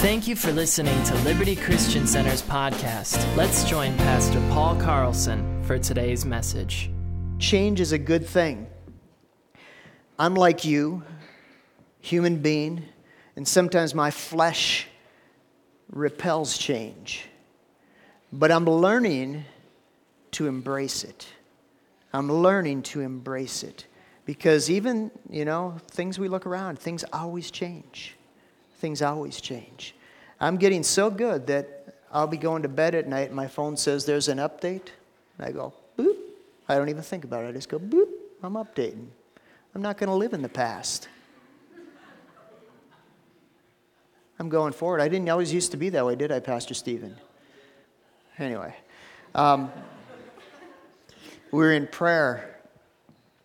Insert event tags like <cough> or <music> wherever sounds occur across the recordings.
Thank you for listening to Liberty Christian Center's podcast. Let's join Pastor Paul Carlson for today's message. Change is a good thing. I'm like you, human being, and sometimes my flesh repels change. But I'm learning to embrace it. I'm learning to embrace it. Because even, you know, things we look around, things always change. Things always change. I'm getting so good that I'll be going to bed at night and my phone says there's an update. And I go, boop. I don't even think about it. I just go, boop. I'm updating. I'm not going to live in the past. I'm going forward. I didn't always used to be that way, did I, Pastor Stephen? Anyway, um, we were in prayer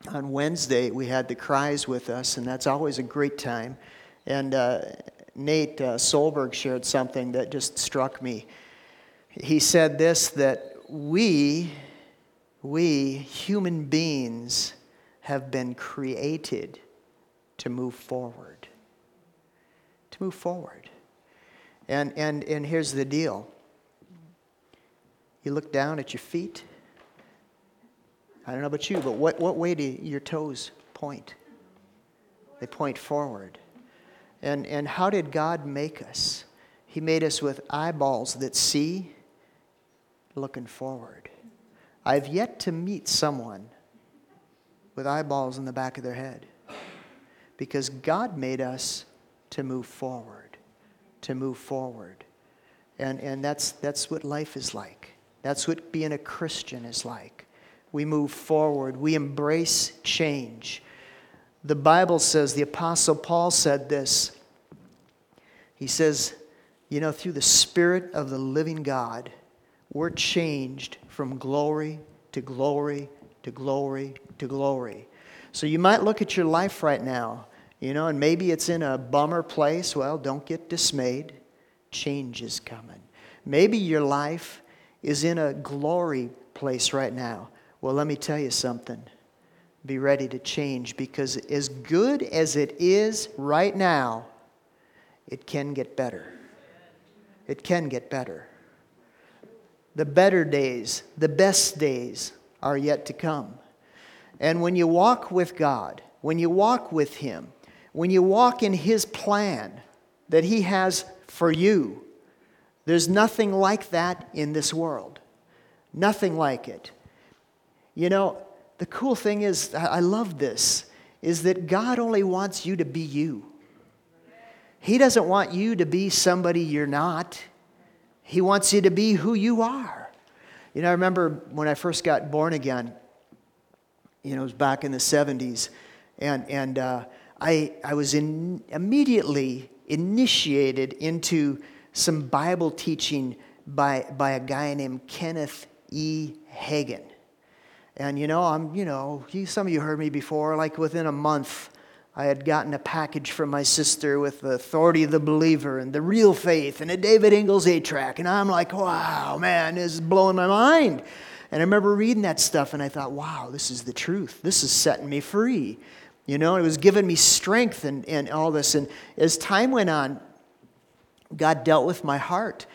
on Wednesday. We had the cries with us, and that's always a great time. And uh, Nate uh, Solberg shared something that just struck me. He said this that we, we human beings, have been created to move forward. To move forward. And, and, and here's the deal you look down at your feet. I don't know about you, but what, what way do your toes point? They point forward. And, and how did God make us? He made us with eyeballs that see, looking forward. I've yet to meet someone with eyeballs in the back of their head because God made us to move forward, to move forward. And, and that's, that's what life is like. That's what being a Christian is like. We move forward, we embrace change. The Bible says, the Apostle Paul said this. He says, you know, through the Spirit of the living God, we're changed from glory to glory to glory to glory. So you might look at your life right now, you know, and maybe it's in a bummer place. Well, don't get dismayed. Change is coming. Maybe your life is in a glory place right now. Well, let me tell you something. Be ready to change because as good as it is right now, it can get better. It can get better. The better days, the best days are yet to come. And when you walk with God, when you walk with Him, when you walk in His plan that He has for you, there's nothing like that in this world. Nothing like it. You know, the cool thing is, I love this, is that God only wants you to be you. He doesn't want you to be somebody you're not. He wants you to be who you are. You know, I remember when I first got born again, you know, it was back in the 70s, and, and uh, I, I was in, immediately initiated into some Bible teaching by, by a guy named Kenneth E. Hagin. And you know, I'm, you know, some of you heard me before, like within a month, I had gotten a package from my sister with the authority of the believer and the real faith and a David Ingles eight track. And I'm like, wow, man, this is blowing my mind. And I remember reading that stuff and I thought, wow, this is the truth. This is setting me free. You know, it was giving me strength and, and all this. And as time went on, God dealt with my heart.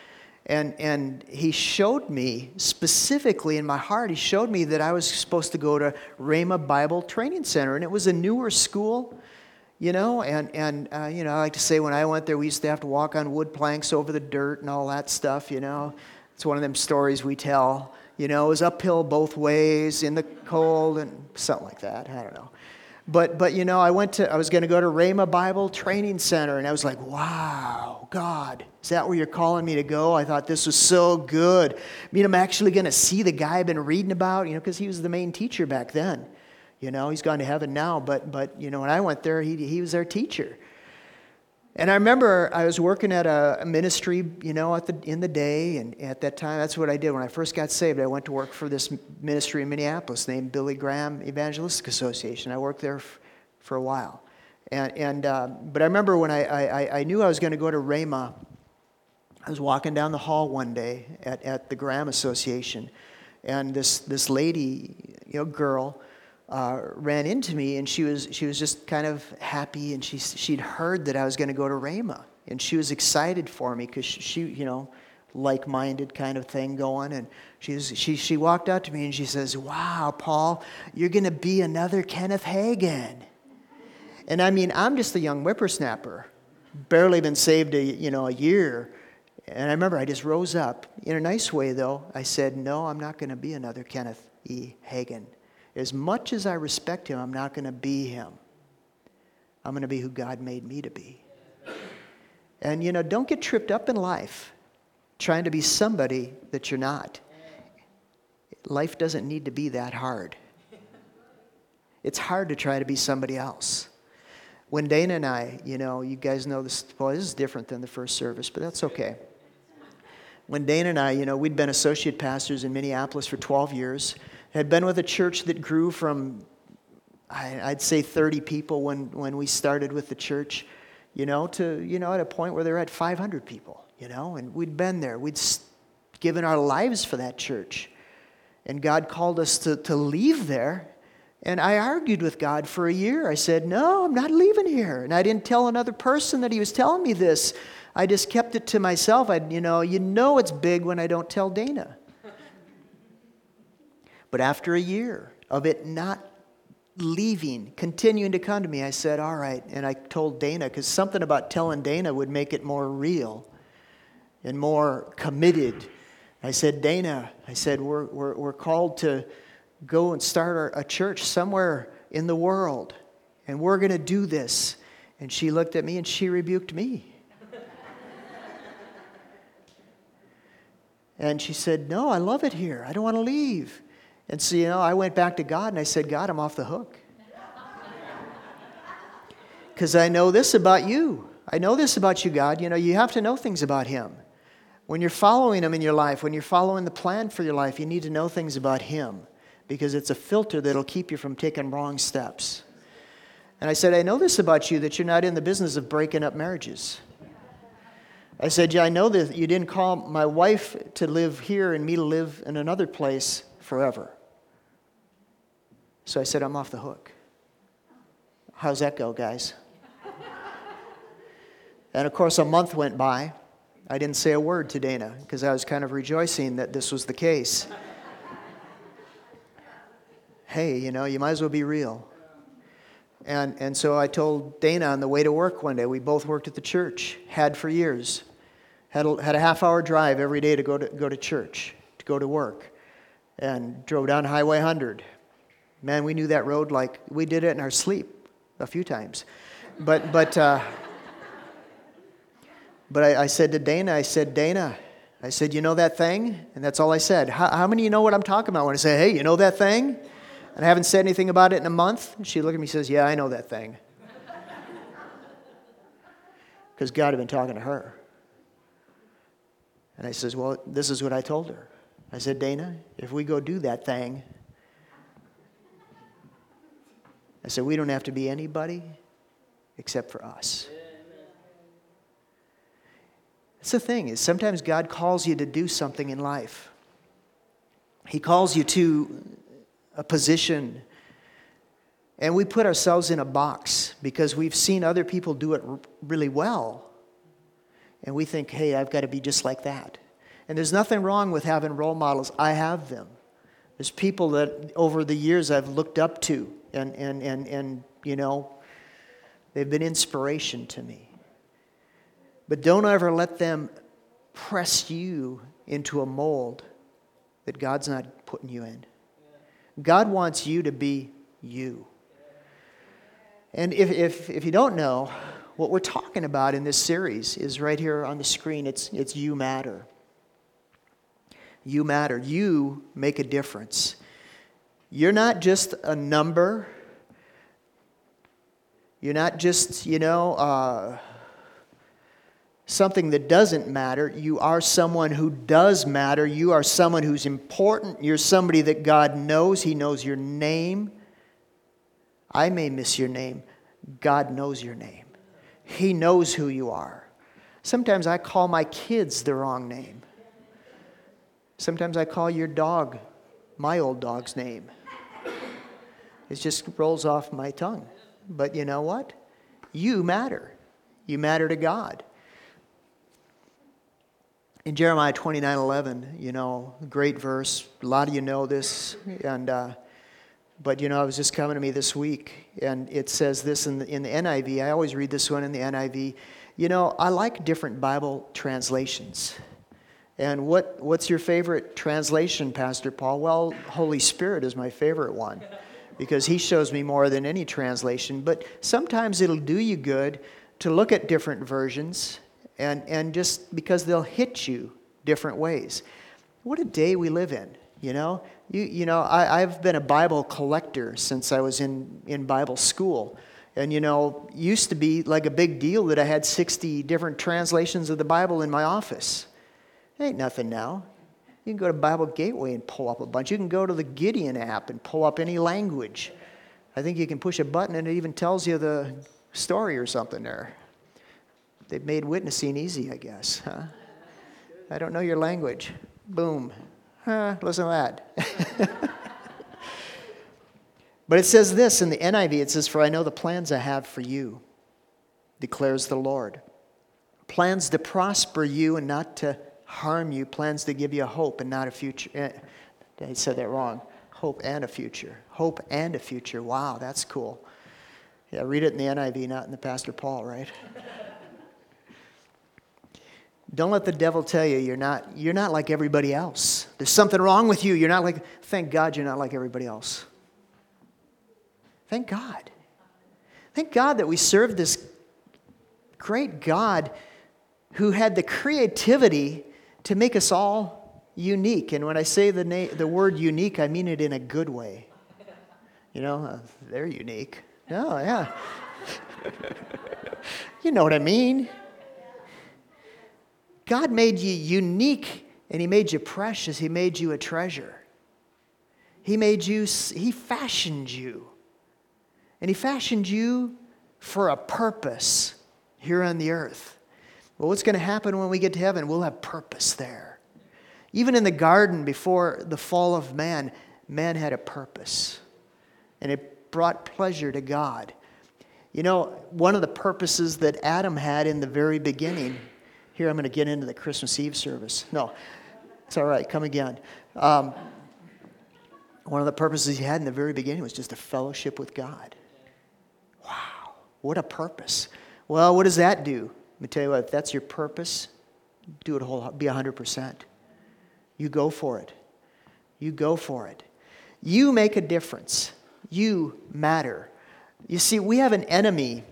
And, and he showed me specifically in my heart, he showed me that I was supposed to go to Rhema Bible Training Center. And it was a newer school, you know. And, and uh, you know, I like to say when I went there, we used to have to walk on wood planks over the dirt and all that stuff, you know. It's one of them stories we tell. You know, it was uphill both ways in the cold and something like that. I don't know. But, but you know, I went to, I was going to go to Rhema Bible Training Center, and I was like, wow, God, is that where you're calling me to go? I thought this was so good. I mean, I'm actually going to see the guy I've been reading about, you know, because he was the main teacher back then. You know, he's gone to heaven now, but, but you know, when I went there, he, he was our teacher. And I remember I was working at a ministry, you know, at the, in the day, and at that time, that's what I did. When I first got saved, I went to work for this ministry in Minneapolis named Billy Graham Evangelistic Association. I worked there f- for a while. And, and, uh, but I remember when I, I, I knew I was going to go to Rhema, I was walking down the hall one day at, at the Graham Association, and this, this lady, you know, girl, uh, ran into me and she was, she was just kind of happy and she, she'd heard that I was going to go to Rhema, And she was excited for me because she, you know, like minded kind of thing going. And she's, she, she walked out to me and she says, Wow, Paul, you're going to be another Kenneth Hagin. And I mean, I'm just a young whippersnapper, barely been saved a, you know, a year. And I remember I just rose up in a nice way, though. I said, No, I'm not going to be another Kenneth E. Hagin. As much as I respect him, I'm not going to be him. I'm going to be who God made me to be. And, you know, don't get tripped up in life trying to be somebody that you're not. Life doesn't need to be that hard. It's hard to try to be somebody else. When Dana and I, you know, you guys know this, well, this is different than the first service, but that's okay. When Dana and I, you know, we'd been associate pastors in Minneapolis for 12 years, had been with a church that grew from, I'd say, 30 people when, when we started with the church, you know, to, you know, at a point where they're at 500 people you know, and we'd been there. We'd given our lives for that church. And God called us to, to leave there. And I argued with God for a year. I said, No, I'm not leaving here. And I didn't tell another person that he was telling me this. I just kept it to myself. I, you know, you know it's big when I don't tell Dana. But after a year of it not leaving, continuing to come to me, I said, All right. And I told Dana, because something about telling Dana would make it more real and more committed. I said, Dana, I said, we're, we're, we're called to go and start a church somewhere in the world, and we're going to do this. And she looked at me and she rebuked me. <laughs> and she said, No, I love it here. I don't want to leave. And so, you know, I went back to God and I said, God, I'm off the hook. <laughs> Because I know this about you. I know this about you, God. You know, you have to know things about Him. When you're following Him in your life, when you're following the plan for your life, you need to know things about Him because it's a filter that'll keep you from taking wrong steps. And I said, I know this about you that you're not in the business of breaking up marriages. I said, Yeah, I know that you didn't call my wife to live here and me to live in another place forever. So I said, I'm off the hook. How's that go, guys? and of course, a month went by. I didn't say a word to Dana because I was kind of rejoicing that this was the case. hey, you know, you might as well be real. And, and so I told Dana on the way to work one day, we both worked at the church, had for years, had a, had a half hour drive every day to go to, go to church, to go to work, and drove down Highway 100. Man, we knew that road like we did it in our sleep a few times. But, but, uh, but I, I, said to Dana, I said, Dana, I said, you know that thing? And that's all I said. How, how many of you know what I'm talking about when I say, hey, you know that thing? And I haven't said anything about it in a month. She looked at me and says, yeah, I know that thing. <laughs> Because God had been talking to her. And I says, well, this is what I told her. I said, Dana, if we go do that thing, I said, we don't have to be anybody except for us. That's the thing is sometimes God calls you to do something in life. He calls you to a position and we put ourselves in a box because we've seen other people do it really well. And we think, hey, I've got to be just like that. And there's nothing wrong with having role models. I have them. There's people that over the years I've looked up to, and, and, and, and you know, they've been inspiration to me. But don't ever let them press you into a mold that God's not putting you in. God wants you to be you. And if, if, if you don't know, what we're talking about in this series is right here on the screen. It's, it's You Matter. You matter. You make a difference. You're not just a number. You're not just, you know, uh, something that doesn't matter. You are someone who does matter. You are someone who's important. You're somebody that God knows. He knows your name. I may miss your name. God knows your name. He knows who you are. Sometimes I call my kids the wrong name. Sometimes I call your dog my old dog's name. It just rolls off my tongue. But you know what? You matter. You matter to God. in Jeremiah 29 11, you know, great verse. A lot of you know this. And, uh, but, you know, it was just coming to me this week, and it says this in the, in the NIV. I always read this one in the NIV. You know, I like different Bible translations. And what, what's your favorite translation, Pastor Paul? Well, Holy Spirit is my favorite one because he shows me more than any translation. But sometimes it'll do you good to look at different versions and, and just because they'll hit you different ways. What a day we live in, you know? You, you know, I, I've been a Bible collector since I was in, in Bible school. And, you know, used to be like a big deal that I had 60 different translations of the Bible in my office. Ain't nothing now. You can go to Bible Gateway and pull up a bunch. You can go to the Gideon app and pull up any language. I think you can push a button and it even tells you the story or something there. They've made witnessing easy, I guess. Huh? I don't know your language. Boom. Huh, listen to that. <laughs> but it says this in the NIV it says, For I know the plans I have for you, declares the Lord. Plans to prosper you and not to harm you, plans to give you a hope and not a future. Eh, I said that wrong. Hope and a future. Hope and a future. Wow, that's cool. Yeah, read it in the NIV, not in the Pastor Paul, right? Don't let the devil tell you you're not, you're not like everybody else. There's something wrong with you. You're not like, thank God you're not like everybody else. Thank God. Thank God that we serve this great God who had the creativity to make us all unique. And when I say the, na- the word unique, I mean it in a good way. You know, uh, they're unique. Oh, yeah. <laughs> you know what I mean. God made you unique and He made you precious. He made you a treasure. He made you, He fashioned you. And He fashioned you for a purpose here on the earth. Well, what's going to happen when we get to heaven? We'll have purpose there. Even in the garden before the fall of man, man had a purpose. And it brought pleasure to God. You know, one of the purposes that Adam had in the very beginning here, I'm going to get into the Christmas Eve service. No, it's all right. Come again. Um, one of the purposes he had in the very beginning was just a fellowship with God. Wow, what a purpose. Well, what does that do? Let me tell you what, if that's your purpose, do it whole, be 100%. You go for it. You go for it. You make a difference. You matter. You see, we have an enemy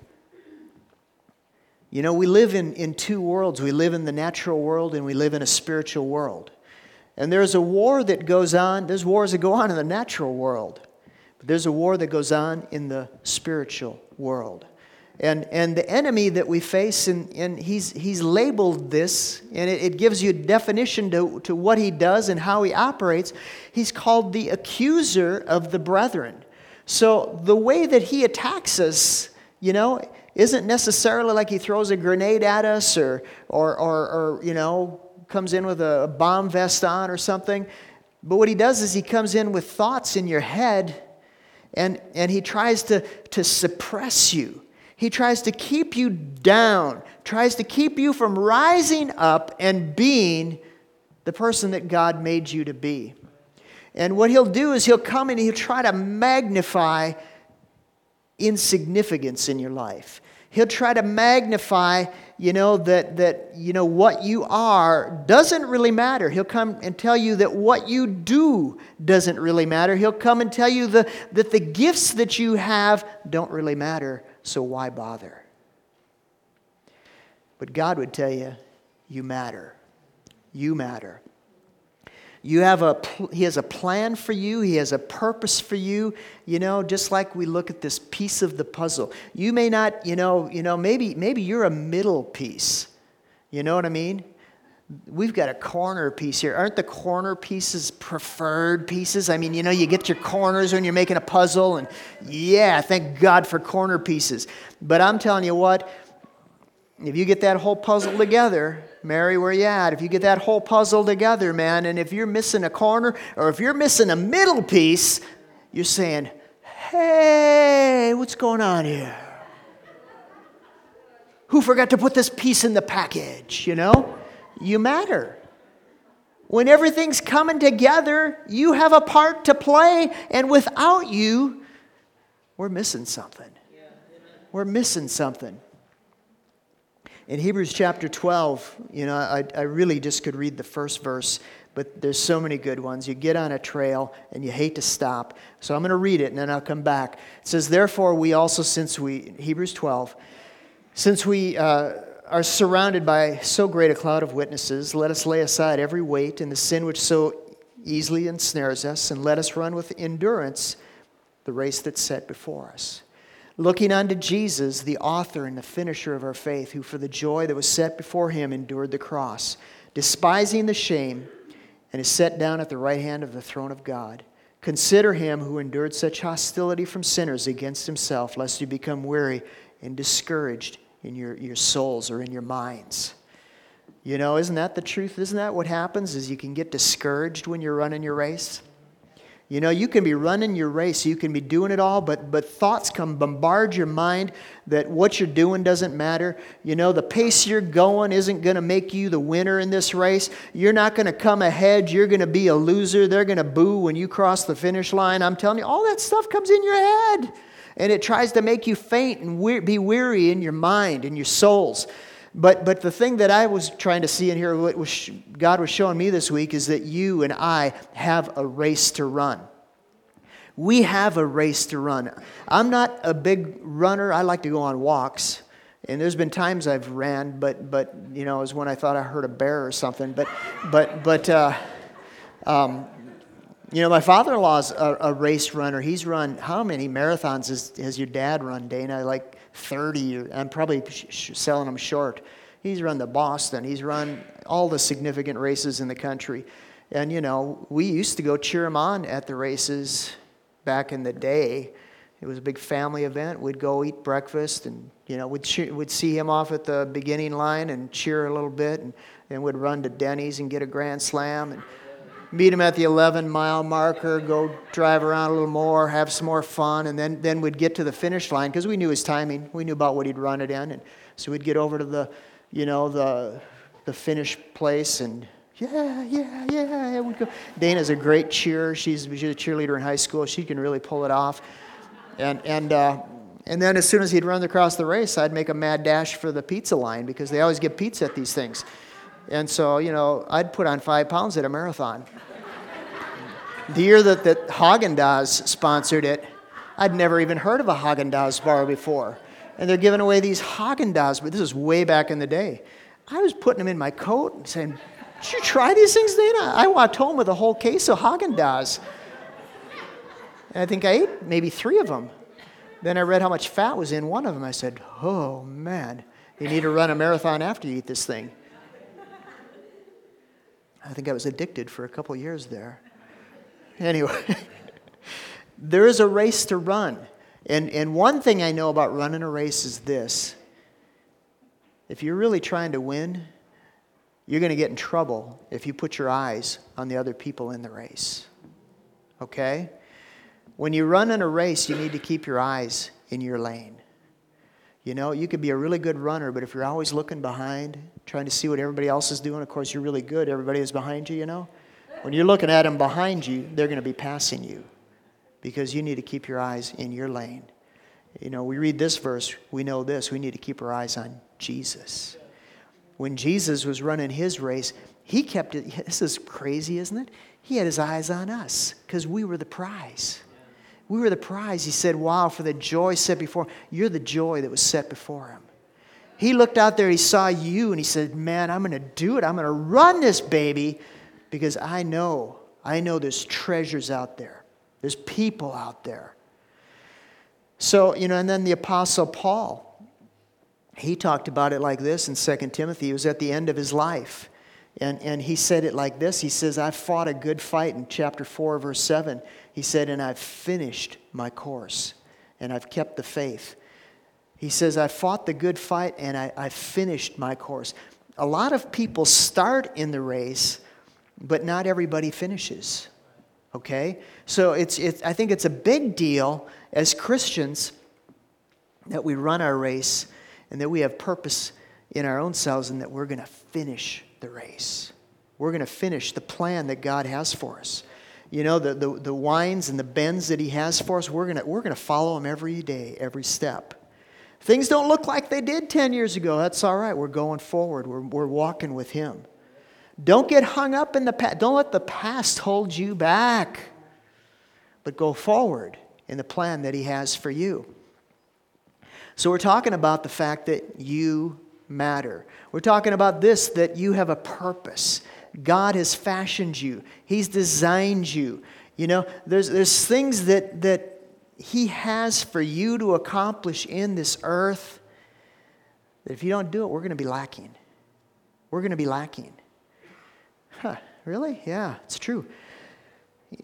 you know, we live in, in two worlds. We live in the natural world and we live in a spiritual world. And there's a war that goes on, there's wars that go on in the natural world, but there's a war that goes on in the spiritual world. And, and the enemy that we face, and, and he's, he's labeled this, and it, it gives you a definition to, to what he does and how he operates. He's called the accuser of the brethren. So the way that he attacks us, you know, isn't necessarily like he throws a grenade at us or, or, or, or you know, comes in with a bomb vest on or something. But what he does is he comes in with thoughts in your head and, and he tries to, to suppress you. He tries to keep you down, tries to keep you from rising up and being the person that God made you to be. And what he'll do is he'll come and he'll try to magnify insignificance in your life. He'll try to magnify, you know, that, that, you know, what you are doesn't really matter. He'll come and tell you that what you do doesn't really matter. He'll come and tell you the, that the gifts that you have don't really matter, so why bother? But God would tell you, you matter. You matter. You have a, he has a plan for you. He has a purpose for you. You know, just like we look at this piece of the puzzle. You may not, you know, you know, maybe, maybe you're a middle piece. You know what I mean? We've got a corner piece here. Aren't the corner pieces preferred pieces? I mean, you know, you get your corners when you're making a puzzle, and yeah, thank God for corner pieces. But I'm telling you what, if you get that whole puzzle together, Mary, where you at? If you get that whole puzzle together, man, and if you're missing a corner or if you're missing a middle piece, you're saying, hey, what's going on here? Who forgot to put this piece in the package? You know? You matter. When everything's coming together, you have a part to play, and without you, we're missing something. We're missing something. In Hebrews chapter 12, you know, I, I really just could read the first verse, but there's so many good ones. You get on a trail and you hate to stop. So I'm going to read it and then I'll come back. It says, Therefore, we also, since we, Hebrews 12, since we uh, are surrounded by so great a cloud of witnesses, let us lay aside every weight and the sin which so easily ensnares us, and let us run with endurance the race that's set before us looking unto Jesus, the author and the finisher of our faith, who for the joy that was set before him endured the cross, despising the shame, and is set down at the right hand of the throne of God. Consider him who endured such hostility from sinners against himself, lest you become weary and discouraged in your, your souls or in your minds. You know, isn't that the truth? Isn't that what happens? Is you can get discouraged when you're running your race? You know, you can be running your race, you can be doing it all, but, but thoughts come bombard your mind that what you're doing doesn't matter. You know, the pace you're going isn't going to make you the winner in this race. You're not going to come ahead. You're going to be a loser. They're going to boo when you cross the finish line. I'm telling you, all that stuff comes in your head. And it tries to make you faint and we- be weary in your mind and your souls. But, but the thing that I was trying to see in here, what was, God was showing me this week, is that you and I have a race to run. We have a race to run. I'm not a big runner. I like to go on walks. And there's been times I've ran, but, but you know, it was when I thought I heard a bear or something. But, but, but uh, um, you know, my father-in-law's a, a race runner. He's run, how many marathons has, has your dad run, Dana? Like 30. I'm probably selling them short. He's run the Boston. He's run all the significant races in the country. And, you know, we used to go cheer him on at the races back in the day. It was a big family event. We'd go eat breakfast and, you know, we'd, we'd see him off at the beginning line and cheer a little bit. And then we'd run to Denny's and get a grand slam. And, meet him at the 11 mile marker, go drive around a little more, have some more fun, and then, then we'd get to the finish line because we knew his timing. We knew about what he'd run it in. And so we'd get over to the, you know, the, the finish place and yeah, yeah, yeah, yeah. We'd go. Dana's a great cheer. She's, she's a cheerleader in high school. She can really pull it off. And, and, uh, and then as soon as he'd run across the race, I'd make a mad dash for the pizza line because they always give pizza at these things. And so, you know, I'd put on five pounds at a marathon. The year that, that Haagen-Dazs sponsored it, I'd never even heard of a Haagen-Dazs bar before. And they're giving away these Haagen-Dazs, but this is way back in the day. I was putting them in my coat and saying, did you try these things, Dana? I walked home with a whole case of Haagen-Dazs. And I think I ate maybe three of them. Then I read how much fat was in one of them. I said, oh, man, you need to run a marathon after you eat this thing. I think I was addicted for a couple years there. Anyway, <laughs> there is a race to run. And, and one thing I know about running a race is this if you're really trying to win, you're going to get in trouble if you put your eyes on the other people in the race. Okay? When you run in a race, you need to keep your eyes in your lane. You know, you could be a really good runner, but if you're always looking behind, trying to see what everybody else is doing, of course, you're really good. Everybody is behind you, you know. When you're looking at them behind you, they're going to be passing you because you need to keep your eyes in your lane. You know, we read this verse, we know this. We need to keep our eyes on Jesus. When Jesus was running his race, he kept it. <laughs> This is crazy, isn't it? He had his eyes on us because we were the prize. We were the prize. He said, Wow, for the joy set before you're the joy that was set before him. He looked out there, he saw you, and he said, Man, I'm going to do it. I'm going to run this baby because I know, I know there's treasures out there, there's people out there. So, you know, and then the Apostle Paul, he talked about it like this in 2 Timothy. He was at the end of his life. And, and he said it like this He says, I fought a good fight in chapter 4, verse 7. He said, And I've finished my course, and I've kept the faith. He says, I fought the good fight, and I, I finished my course. A lot of people start in the race, but not everybody finishes. Okay? So it's, it's, I think it's a big deal as Christians that we run our race and that we have purpose in our own selves and that we're going to finish the race. We're going to finish the plan that God has for us. You know, the, the, the wines and the bends that He has for us, we're going we're going to follow Him every day, every step. Things don't look like they did 10 years ago. That's all right. We're going forward, we're, we're walking with Him. Don't get hung up in the past. Don't let the past hold you back, but go forward in the plan that He has for you. So, we're talking about the fact that you matter. We're talking about this that you have a purpose. God has fashioned you, He's designed you. You know, there's, there's things that, that He has for you to accomplish in this earth that if you don't do it, we're going to be lacking. We're going to be lacking. Really? Yeah, it's true.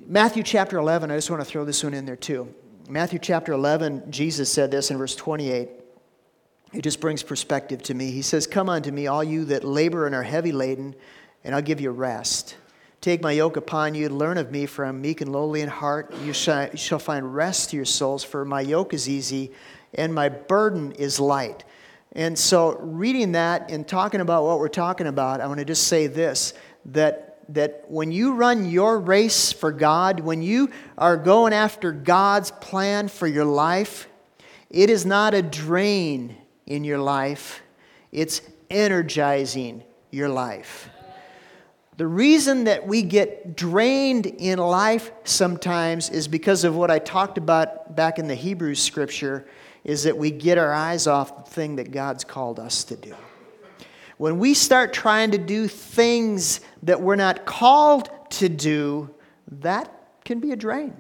Matthew chapter 11, I just want to throw this one in there too. Matthew chapter 11, Jesus said this in verse 28. It just brings perspective to me. He says, Come unto me, all you that labor and are heavy laden, and I'll give you rest. Take my yoke upon you, learn of me, for I'm meek and lowly in heart. You shall find rest to your souls, for my yoke is easy and my burden is light. And so, reading that and talking about what we're talking about, I want to just say this that, that when you run your race for God, when you are going after God's plan for your life, it is not a drain in your life, it's energizing your life. The reason that we get drained in life sometimes is because of what I talked about back in the Hebrews scripture is that we get our eyes off the thing that God's called us to do. When we start trying to do things that we're not called to do, that can be a drain.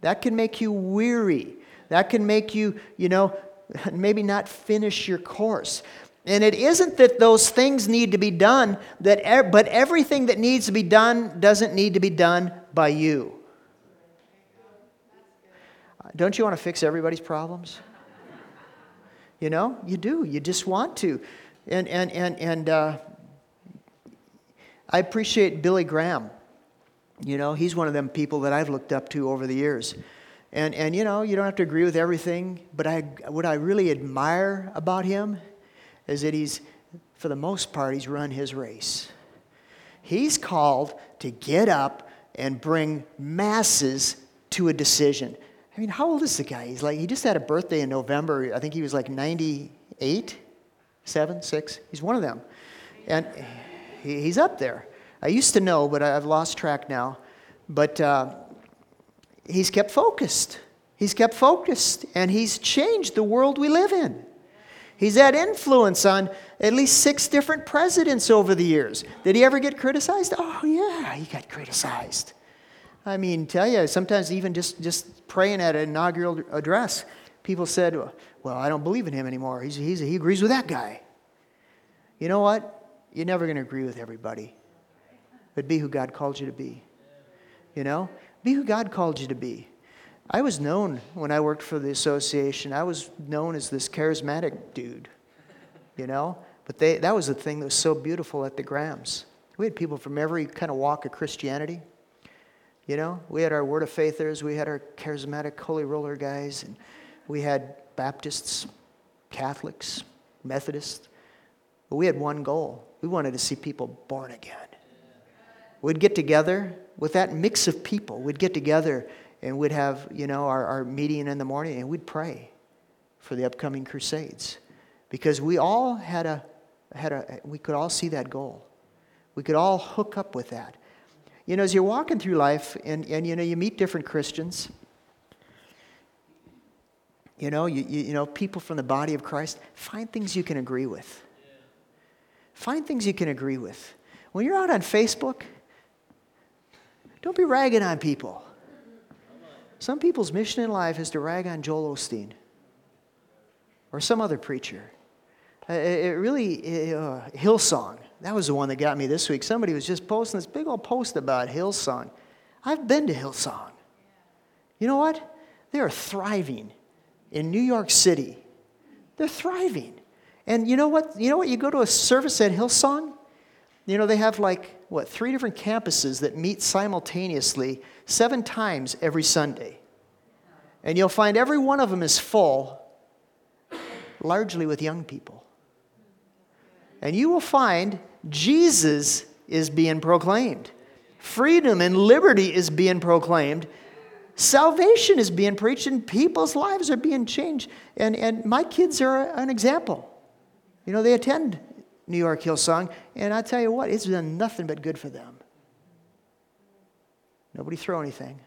That can make you weary. That can make you, you know, <laughs> maybe not finish your course. And it isn't that those things need to be done, that, but everything that needs to be done doesn't need to be done by you. Don't you want to fix everybody's problems? You know, you do. You just want to. And, and, and, and uh, I appreciate Billy Graham. You know, he's one of them people that I've looked up to over the years. And, and you know, you don't have to agree with everything, but I, what I really admire about him is that he's, for the most part, he's run his race. He's called to get up and bring masses to a decision. I mean, how old is the guy? He's like, he just had a birthday in November. I think he was like 98 seven, six. He's one of them. And he, he's up there. I used to know, but I've lost track now. But uh, he's kept focused. He's kept focused, and he's changed the world we live in. He's had influence on at least six different presidents over the years. Did he ever get criticized? Oh, yeah, he got criticized. I mean, tell you, sometimes even just, just praying at an inaugural address, people said, well, I don't believe in him anymore. He's, he's, he agrees with that guy. You know what? You're never going to agree with everybody. But be who God called you to be. You know? Be who God called you to be. I was known when I worked for the association, I was known as this charismatic dude. You know? But they, that was the thing that was so beautiful at the Grahams. We had people from every kind of walk of Christianity. You know, we had our Word of Faithers, we had our charismatic Holy Roller guys, and we had Baptists, Catholics, Methodists. But we had one goal we wanted to see people born again. We'd get together with that mix of people. We'd get together and we'd have, you know, our, our meeting in the morning and we'd pray for the upcoming crusades. Because we all had a, had a, we could all see that goal. We could all hook up with that. You know, as you're walking through life and, and you know, you meet different Christians, you know, you, you, know, people from the body of Christ, find things you can agree with. Find things you can agree with. When you're out on Facebook, don't be ragging on people. Some people's mission in life is to rag on Joel Osteen or some other preacher. Uh, it really, uh, Hillsong, that was the one that got me this week. Somebody was just posting this big old post about Hillsong. I've been to Hillsong. You know what? They are thriving in New York City. They're thriving. And you know what? You know what? You go to a service at Hillsong, you know, they have like, what, three different campuses that meet simultaneously seven times every Sunday. And you'll find every one of them is full, largely with young people. And you will find Jesus is being proclaimed. Freedom and liberty is being proclaimed. Salvation is being preached, and people's lives are being changed. And, and my kids are an example. You know, they attend New York Hillsong, and I tell you what, it's done nothing but good for them. Nobody throw anything.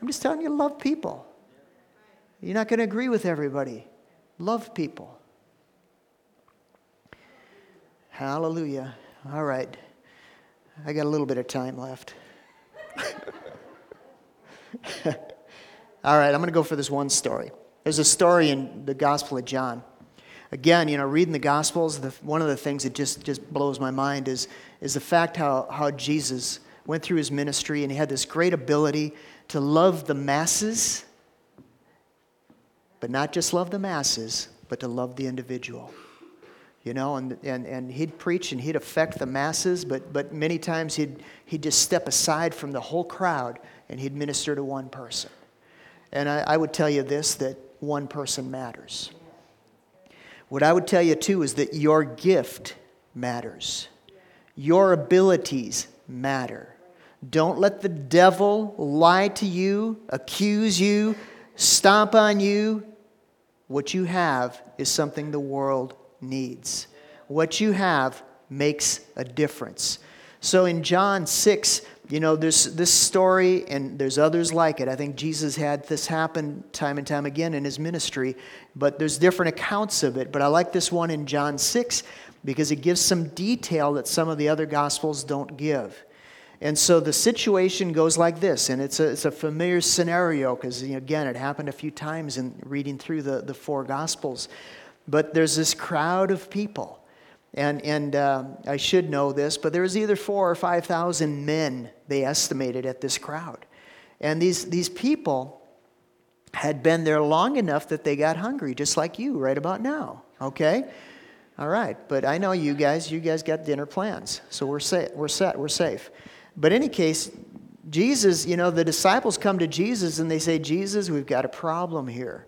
I'm just telling you, love people. You're not going to agree with everybody. Love people. Hallelujah. All right. I got a little bit of time left. <laughs> <laughs> All right, I'm going to go for this one story. There's a story in the Gospel of John. Again, you know, reading the Gospels, the, one of the things that just, just blows my mind is, is the fact how, how Jesus went through his ministry and he had this great ability to love the masses, but not just love the masses, but to love the individual. You know, and, and, and he'd preach and he'd affect the masses, but, but many times he'd, he'd just step aside from the whole crowd and he'd minister to one person. And I, I would tell you this that one person matters. What I would tell you too is that your gift matters, your abilities matter. Don't let the devil lie to you, accuse you, stomp on you. What you have is something the world needs. What you have makes a difference. So in John 6, you know, there's this story, and there's others like it. I think Jesus had this happen time and time again in his ministry, but there's different accounts of it. But I like this one in John 6 because it gives some detail that some of the other gospels don't give. And so the situation goes like this, and it's a, it's a familiar scenario because, again, it happened a few times in reading through the, the four Gospels. But there's this crowd of people. And, and uh, I should know this, but there was either four or 5,000 men, they estimated, at this crowd. And these, these people had been there long enough that they got hungry, just like you right about now, okay? All right, but I know you guys, you guys got dinner plans, so we're, sa- we're set, we're safe. But in any case, Jesus, you know, the disciples come to Jesus and they say, Jesus, we've got a problem here.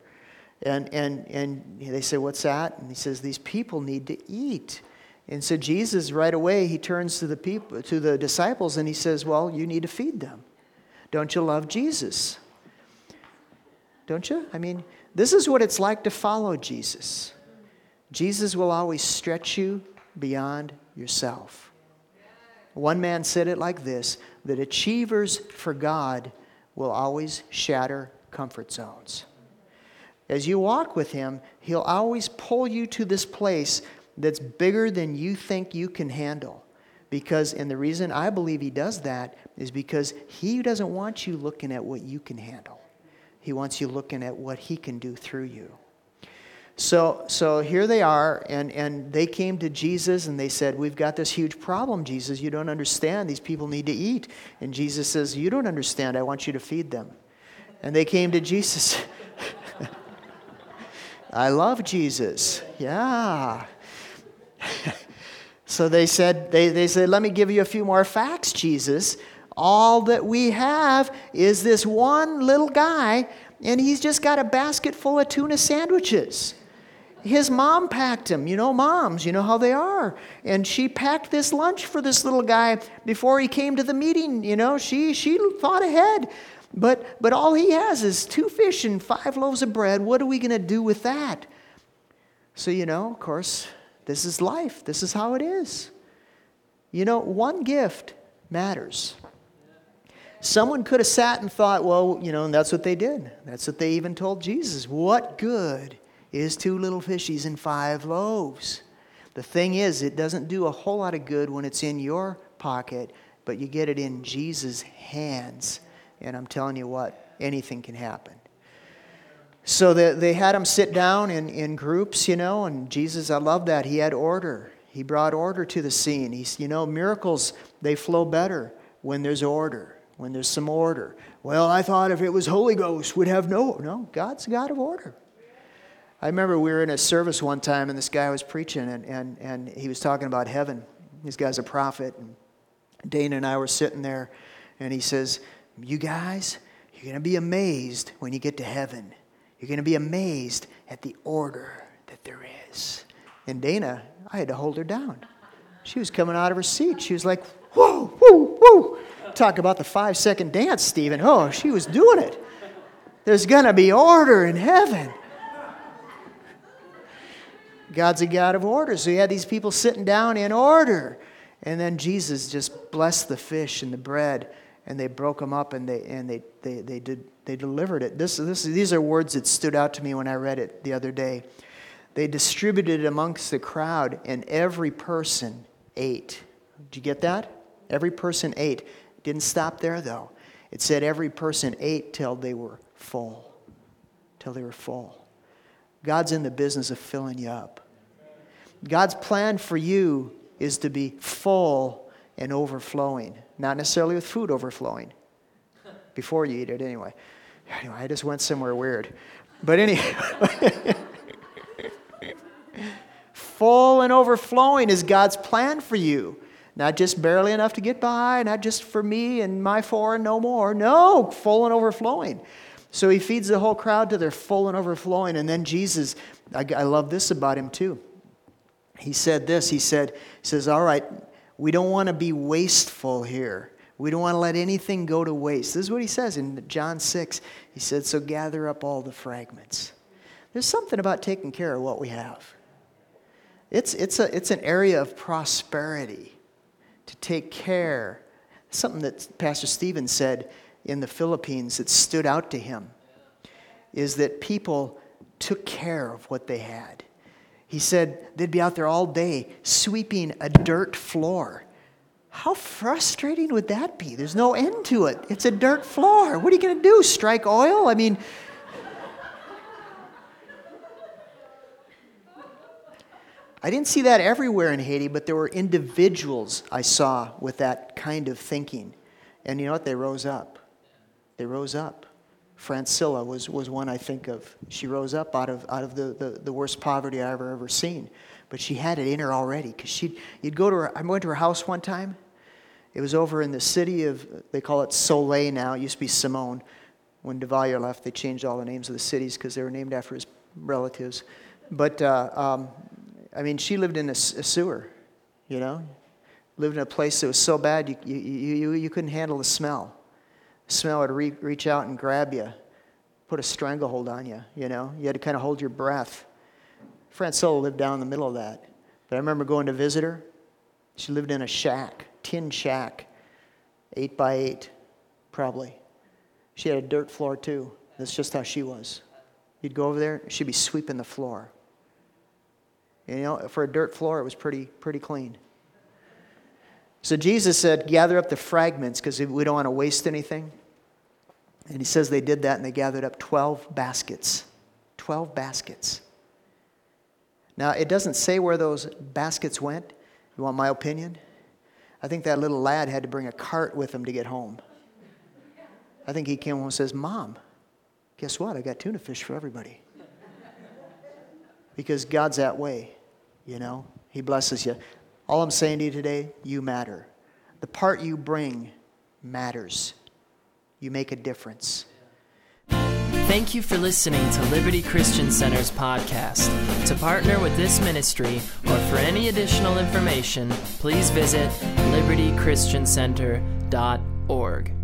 And, and, and they say, What's that? And he says, These people need to eat. And so Jesus, right away, he turns to the people, to the disciples, and he says, Well, you need to feed them. Don't you love Jesus? Don't you? I mean, this is what it's like to follow Jesus. Jesus will always stretch you beyond yourself. One man said it like this that achievers for God will always shatter comfort zones. As you walk with Him, He'll always pull you to this place that's bigger than you think you can handle. Because, and the reason I believe He does that is because He doesn't want you looking at what you can handle, He wants you looking at what He can do through you. So, so here they are, and, and they came to Jesus and they said, We've got this huge problem, Jesus. You don't understand. These people need to eat. And Jesus says, You don't understand. I want you to feed them. And they came to Jesus. <laughs> I love Jesus. Yeah. <laughs> so they said, they, they said, Let me give you a few more facts, Jesus. All that we have is this one little guy, and he's just got a basket full of tuna sandwiches his mom packed him. You know, moms, you know how they are. And she packed this lunch for this little guy before he came to the meeting. You know, she, she thought ahead. But, but all he has is two fish and five loaves of bread. What are we going to do with that? So, you know, of course, this is life. This is how it is. You know, one gift matters. Someone could have sat and thought, well, you know, and that's what they did. That's what they even told Jesus. What good is two little fishies and five loaves. The thing is, it doesn't do a whole lot of good when it's in your pocket, but you get it in Jesus' hands. And I'm telling you what, anything can happen. So the, they had them sit down in, in groups, you know, and Jesus, I love that. He had order. He brought order to the scene. He's, you know, miracles, they flow better when there's order, when there's some order. Well, I thought if it was Holy Ghost, we'd have no. No, God's a God of order. I remember we were in a service one time and this guy was preaching and, and, and he was talking about heaven. This guy's a prophet. And Dana and I were sitting there and he says, You guys, you're going to be amazed when you get to heaven. You're going to be amazed at the order that there is. And Dana, I had to hold her down. She was coming out of her seat. She was like, whoa, whoa, whoa. Talk about the five second dance, Stephen. Oh, she was doing it. There's going to be order in heaven. God's a God of order. So you had these people sitting down in order. And then Jesus just blessed the fish and the bread, and they broke them up and they, and they, they, they, did, they delivered it. This, this, these are words that stood out to me when I read it the other day. They distributed it amongst the crowd, and every person ate. Did you get that? Every person ate. Didn't stop there, though. It said every person ate till they were full. Till they were full. God's in the business of filling you up. God's plan for you is to be full and overflowing, not necessarily with food overflowing <laughs> before you eat it, anyway. Anyway, I just went somewhere weird. But anyway, <laughs> full and overflowing is God's plan for you. Not just barely enough to get by, not just for me and my four and no more. No, full and overflowing. So he feeds the whole crowd to their full and overflowing. And then Jesus, I, I love this about him too he said this he said he says all right we don't want to be wasteful here. We don't want to let anything go to waste. This is what he says in john 6 he said so gather up all the fragments. There's something about taking care of what we have. It's, it's, a, it's an area of prosperity to take care. Something that pastor stephen said in the philippines that stood out to him is that people took care of what they had he said they'd be out there all day sweeping a dirt floor. How frustrating would that be? There's no end to it. It's a dirt floor. What are you going to do? Strike oil? I mean, I didn't see that everywhere in Haiti, but there were individuals I saw with that kind of thinking. And you know what? They rose up. They rose up. Francilla was, was one I think of. She rose up out of, out of the, the, the worst poverty I ever, ever seen. But she had it in her already. Because she you'd go to her, I went to her house one time. It was over in the city of, they call it Soleil now. It used to be Simone. When Duvalier left, they changed all the names of the cities because they were named after his relatives. But, uh, um, I mean, she lived in a, a, sewer, you know? Lived in a place that was so bad you, you, you, you couldn't handle the smell smell would re- reach out and grab you, put a stranglehold on you, you know. You had to kind of hold your breath. Francilla lived down in the middle of that. But I remember going to visit her. She lived in a shack, tin shack, eight by eight, probably. She had a dirt floor too. That's just how she was. You'd go over there, she'd be sweeping the floor. You know, for a dirt floor, it was pretty, pretty clean. So Jesus said, gather up the fragments because we don't want to waste anything. And he says they did that and they gathered up 12 baskets. 12 baskets. Now, it doesn't say where those baskets went. You want my opinion? I think that little lad had to bring a cart with him to get home. I think he came home and says, Mom, guess what? I got tuna fish for everybody. Because God's that way, you know? He blesses you. All I'm saying to you today, you matter. The part you bring matters. You make a difference. Thank you for listening to Liberty Christian Center's podcast. To partner with this ministry or for any additional information, please visit libertychristiancenter.org.